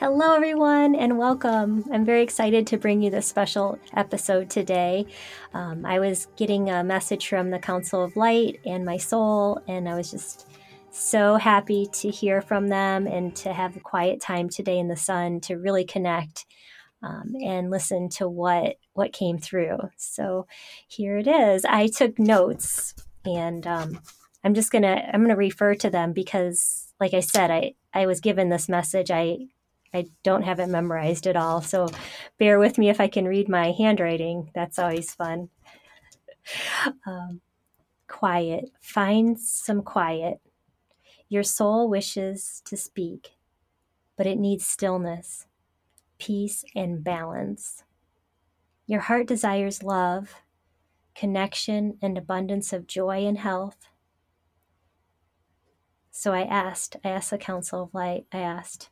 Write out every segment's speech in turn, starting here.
Hello, everyone, and welcome. I'm very excited to bring you this special episode today. Um, I was getting a message from the Council of Light and my soul, and I was just so happy to hear from them and to have a quiet time today in the sun to really connect um, and listen to what what came through. So here it is. I took notes, and um, I'm just gonna I'm gonna refer to them because, like I said, I I was given this message. I I don't have it memorized at all. So bear with me if I can read my handwriting. That's always fun. Um, quiet. Find some quiet. Your soul wishes to speak, but it needs stillness, peace, and balance. Your heart desires love, connection, and abundance of joy and health. So I asked, I asked the Council of Light, I asked,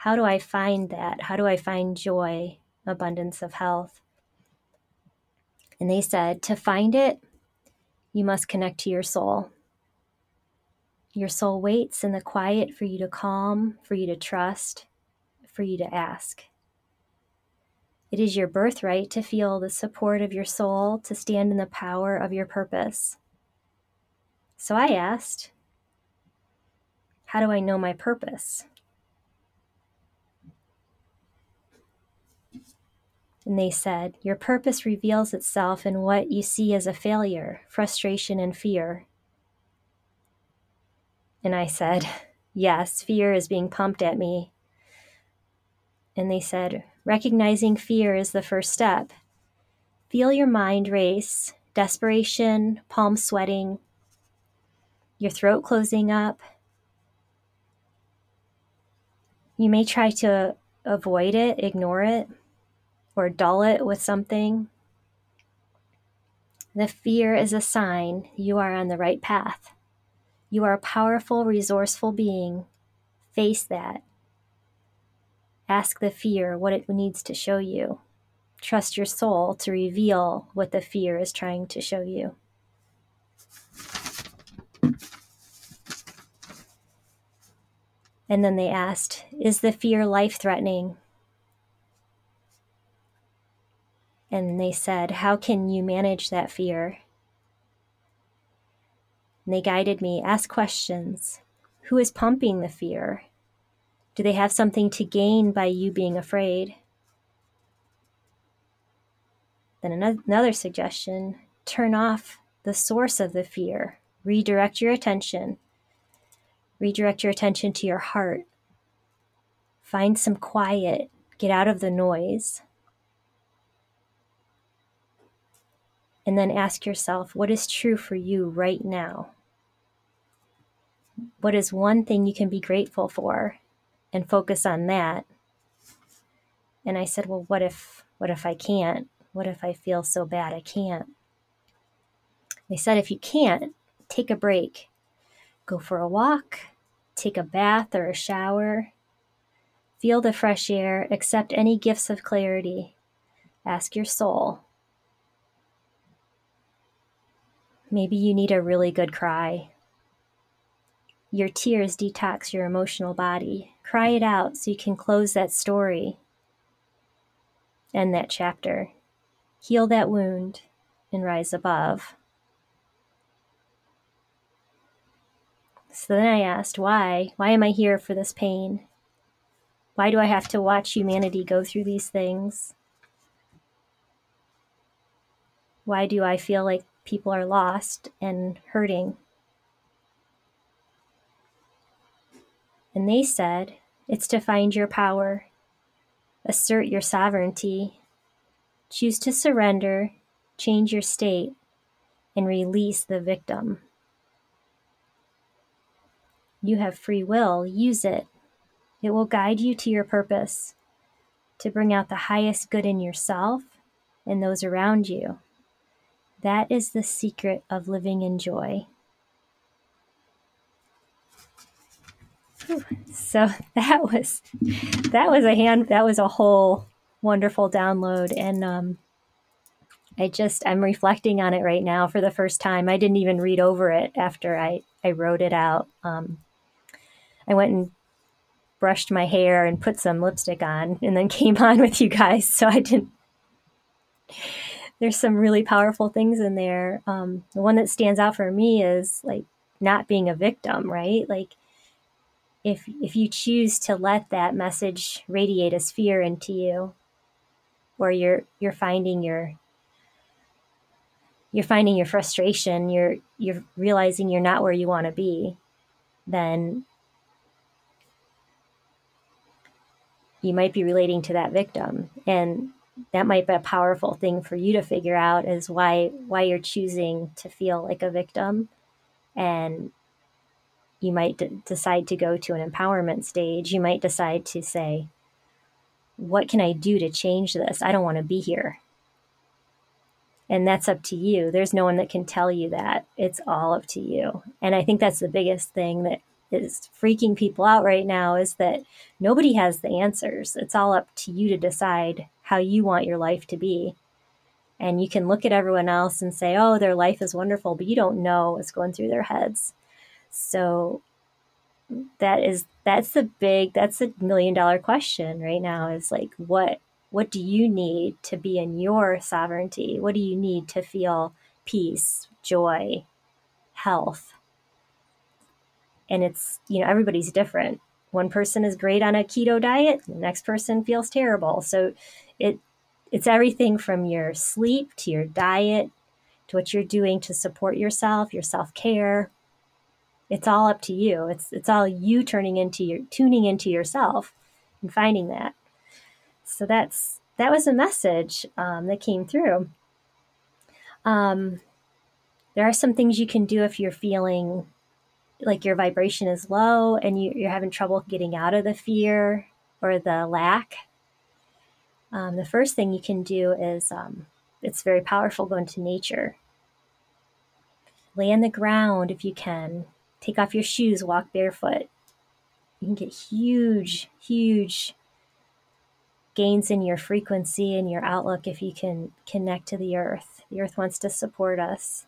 how do I find that? How do I find joy, abundance of health? And they said, to find it, you must connect to your soul. Your soul waits in the quiet for you to calm, for you to trust, for you to ask. It is your birthright to feel the support of your soul, to stand in the power of your purpose. So I asked, How do I know my purpose? And they said, Your purpose reveals itself in what you see as a failure, frustration, and fear. And I said, Yes, fear is being pumped at me. And they said, Recognizing fear is the first step. Feel your mind race, desperation, palm sweating, your throat closing up. You may try to avoid it, ignore it or dull it with something, the fear is a sign you are on the right path. You are a powerful, resourceful being. Face that. Ask the fear what it needs to show you. Trust your soul to reveal what the fear is trying to show you. And then they asked, Is the fear life threatening? And they said, How can you manage that fear? And they guided me, ask questions. Who is pumping the fear? Do they have something to gain by you being afraid? Then another suggestion turn off the source of the fear, redirect your attention. Redirect your attention to your heart. Find some quiet, get out of the noise. And then ask yourself what is true for you right now? What is one thing you can be grateful for? And focus on that. And I said, Well, what if what if I can't? What if I feel so bad I can't? They said if you can't, take a break. Go for a walk, take a bath or a shower, feel the fresh air, accept any gifts of clarity. Ask your soul, Maybe you need a really good cry. Your tears detox your emotional body. Cry it out so you can close that story, end that chapter, heal that wound, and rise above. So then I asked, why? Why am I here for this pain? Why do I have to watch humanity go through these things? Why do I feel like people are lost and hurting. And they said, It's to find your power, assert your sovereignty, choose to surrender, change your state, and release the victim. You have free will, use it. It will guide you to your purpose, to bring out the highest good in yourself and those around you. That is the secret of living in joy. So that was that was a hand that was a whole wonderful download and um I just I'm reflecting on it right now for the first time. I didn't even read over it after I I wrote it out. Um I went and brushed my hair and put some lipstick on and then came on with you guys. So I didn't. There's some really powerful things in there. Um, the one that stands out for me is like not being a victim, right? Like if if you choose to let that message radiate as fear into you, or you're you're finding your you're finding your frustration, you're you're realizing you're not where you want to be, then you might be relating to that victim and that might be a powerful thing for you to figure out is why why you're choosing to feel like a victim. And you might d- decide to go to an empowerment stage. You might decide to say what can i do to change this? I don't want to be here. And that's up to you. There's no one that can tell you that. It's all up to you. And i think that's the biggest thing that is freaking people out right now is that nobody has the answers. It's all up to you to decide how you want your life to be. And you can look at everyone else and say, oh, their life is wonderful, but you don't know what's going through their heads. So that is that's the big that's the million dollar question right now is like what what do you need to be in your sovereignty? What do you need to feel peace, joy, health? and it's you know everybody's different one person is great on a keto diet the next person feels terrible so it it's everything from your sleep to your diet to what you're doing to support yourself your self-care. It's all up to you. It's it's all you turning into your tuning into yourself and finding that. So that's that was a message um, that came through. Um, there are some things you can do if you're feeling like your vibration is low and you, are having trouble getting out of the fear or the lack, um, the first thing you can do is um, it's very powerful going to nature. Lay on the ground if you can. Take off your shoes, walk barefoot. You can get huge, huge gains in your frequency and your outlook if you can connect to the earth. The earth wants to support us.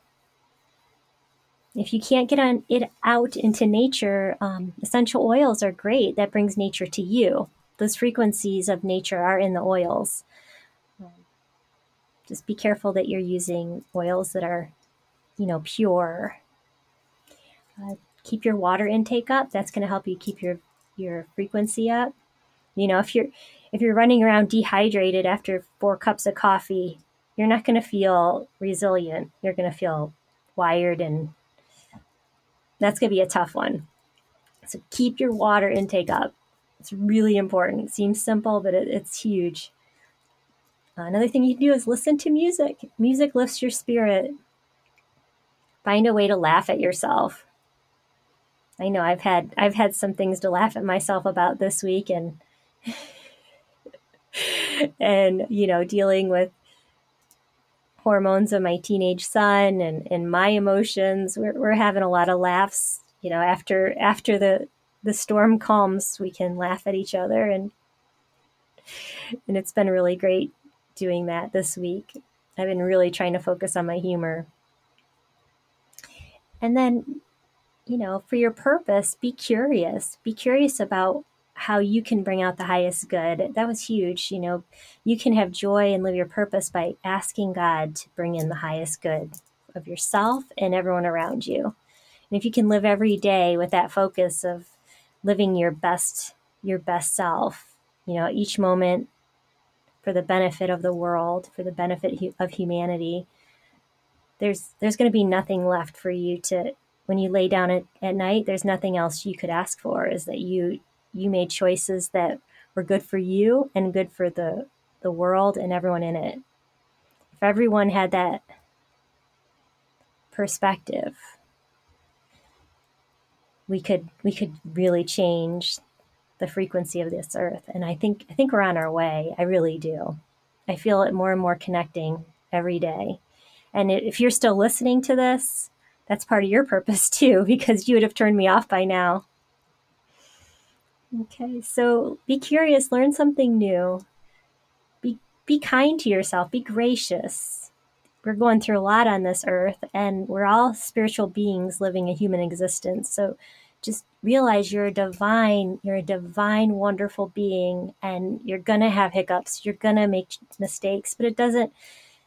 If you can't get on it out into nature, um, essential oils are great. That brings nature to you. Those frequencies of nature are in the oils. Um, just be careful that you're using oils that are, you know, pure. Uh, keep your water intake up. That's going to help you keep your your frequency up. You know, if you're if you're running around dehydrated after four cups of coffee, you're not going to feel resilient. You're going to feel wired and that's going to be a tough one. So keep your water intake up. It's really important. It seems simple, but it, it's huge. Uh, another thing you can do is listen to music. Music lifts your spirit. Find a way to laugh at yourself. I know I've had I've had some things to laugh at myself about this week and and you know dealing with hormones of my teenage son and, and my emotions. We're, we're having a lot of laughs. You know, after after the the storm calms, we can laugh at each other and and it's been really great doing that this week. I've been really trying to focus on my humor. And then, you know, for your purpose, be curious. Be curious about how you can bring out the highest good. That was huge. You know, you can have joy and live your purpose by asking God to bring in the highest good of yourself and everyone around you. And if you can live every day with that focus of living your best your best self, you know, each moment for the benefit of the world, for the benefit of humanity, there's there's going to be nothing left for you to when you lay down at, at night, there's nothing else you could ask for is that you you made choices that were good for you and good for the the world and everyone in it. If everyone had that perspective, we could we could really change the frequency of this earth and I think I think we're on our way. I really do. I feel it more and more connecting every day. And if you're still listening to this, that's part of your purpose too because you would have turned me off by now. Okay, so be curious, learn something new. Be be kind to yourself, be gracious. We're going through a lot on this earth and we're all spiritual beings living a human existence. So just realize you're a divine, you're a divine, wonderful being, and you're gonna have hiccups, you're gonna make mistakes, but it doesn't,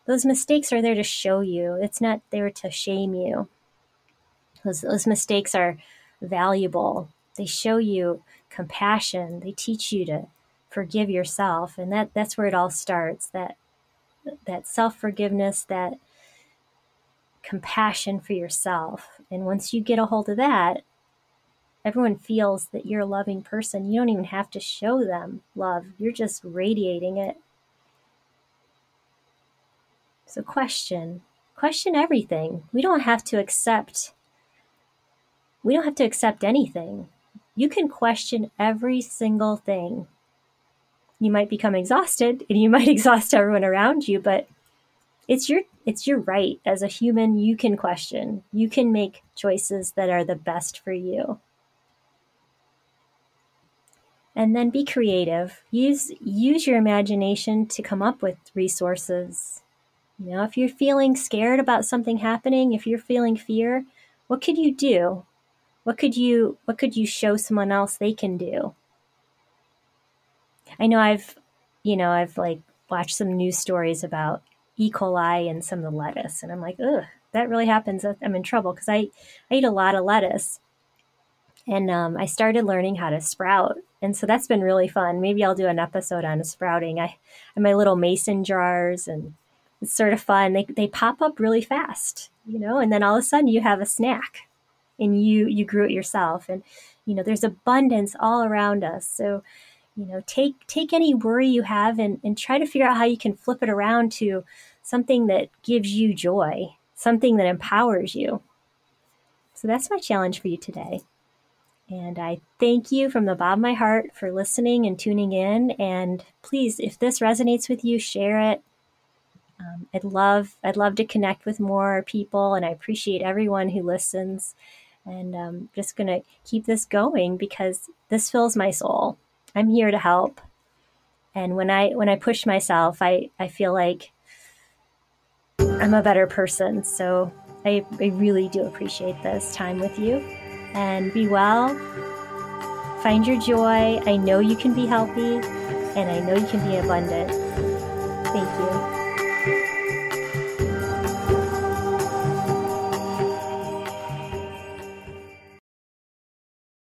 those mistakes are there to show you. It's not there to shame you. Those, those mistakes are valuable. They show you compassion. They teach you to forgive yourself. And that, that's where it all starts. That that self-forgiveness, that compassion for yourself. And once you get a hold of that, everyone feels that you're a loving person. You don't even have to show them love, you're just radiating it. So, question question everything. We don't have to accept we don't have to accept anything. You can question every single thing. You might become exhausted and you might exhaust everyone around you, but it's your it's your right as a human you can question. You can make choices that are the best for you and then be creative. Use use your imagination to come up with resources. You know if you're feeling scared about something happening if you're feeling fear what could you do? What could you what could you show someone else they can do? I know i've you know i've like watched some news stories about e. coli and some of the lettuce and i'm like ugh that really happens. I'm in trouble. Because i i eat a lot of lettuce and um, I started learning how to sprout. And so that's been really fun. Maybe I'll do an episode on sprouting. I have my little mason jars, and it's sort of fun. They they pop up really fast, you know, and then all of a sudden you have a snack, and you you grew it yourself. And you know, there's abundance all around us. So you know, take take any worry you have and, and try to figure out how you can flip it around to something that gives you joy, something that empowers you. So that's my challenge for you today. And I thank you from the bottom of my heart for listening and tuning in. And please, if this resonates with you, share it. Um, I'd love I'd love to connect with more people, and I appreciate everyone who listens. And I'm um, just gonna keep this going because this fills my soul. I'm here to help. And when I when I push myself, I I feel like I'm a better person. So I, I really do appreciate this time with you and be well. Find your joy. I know you can be healthy and I know you can be abundant. Thank you.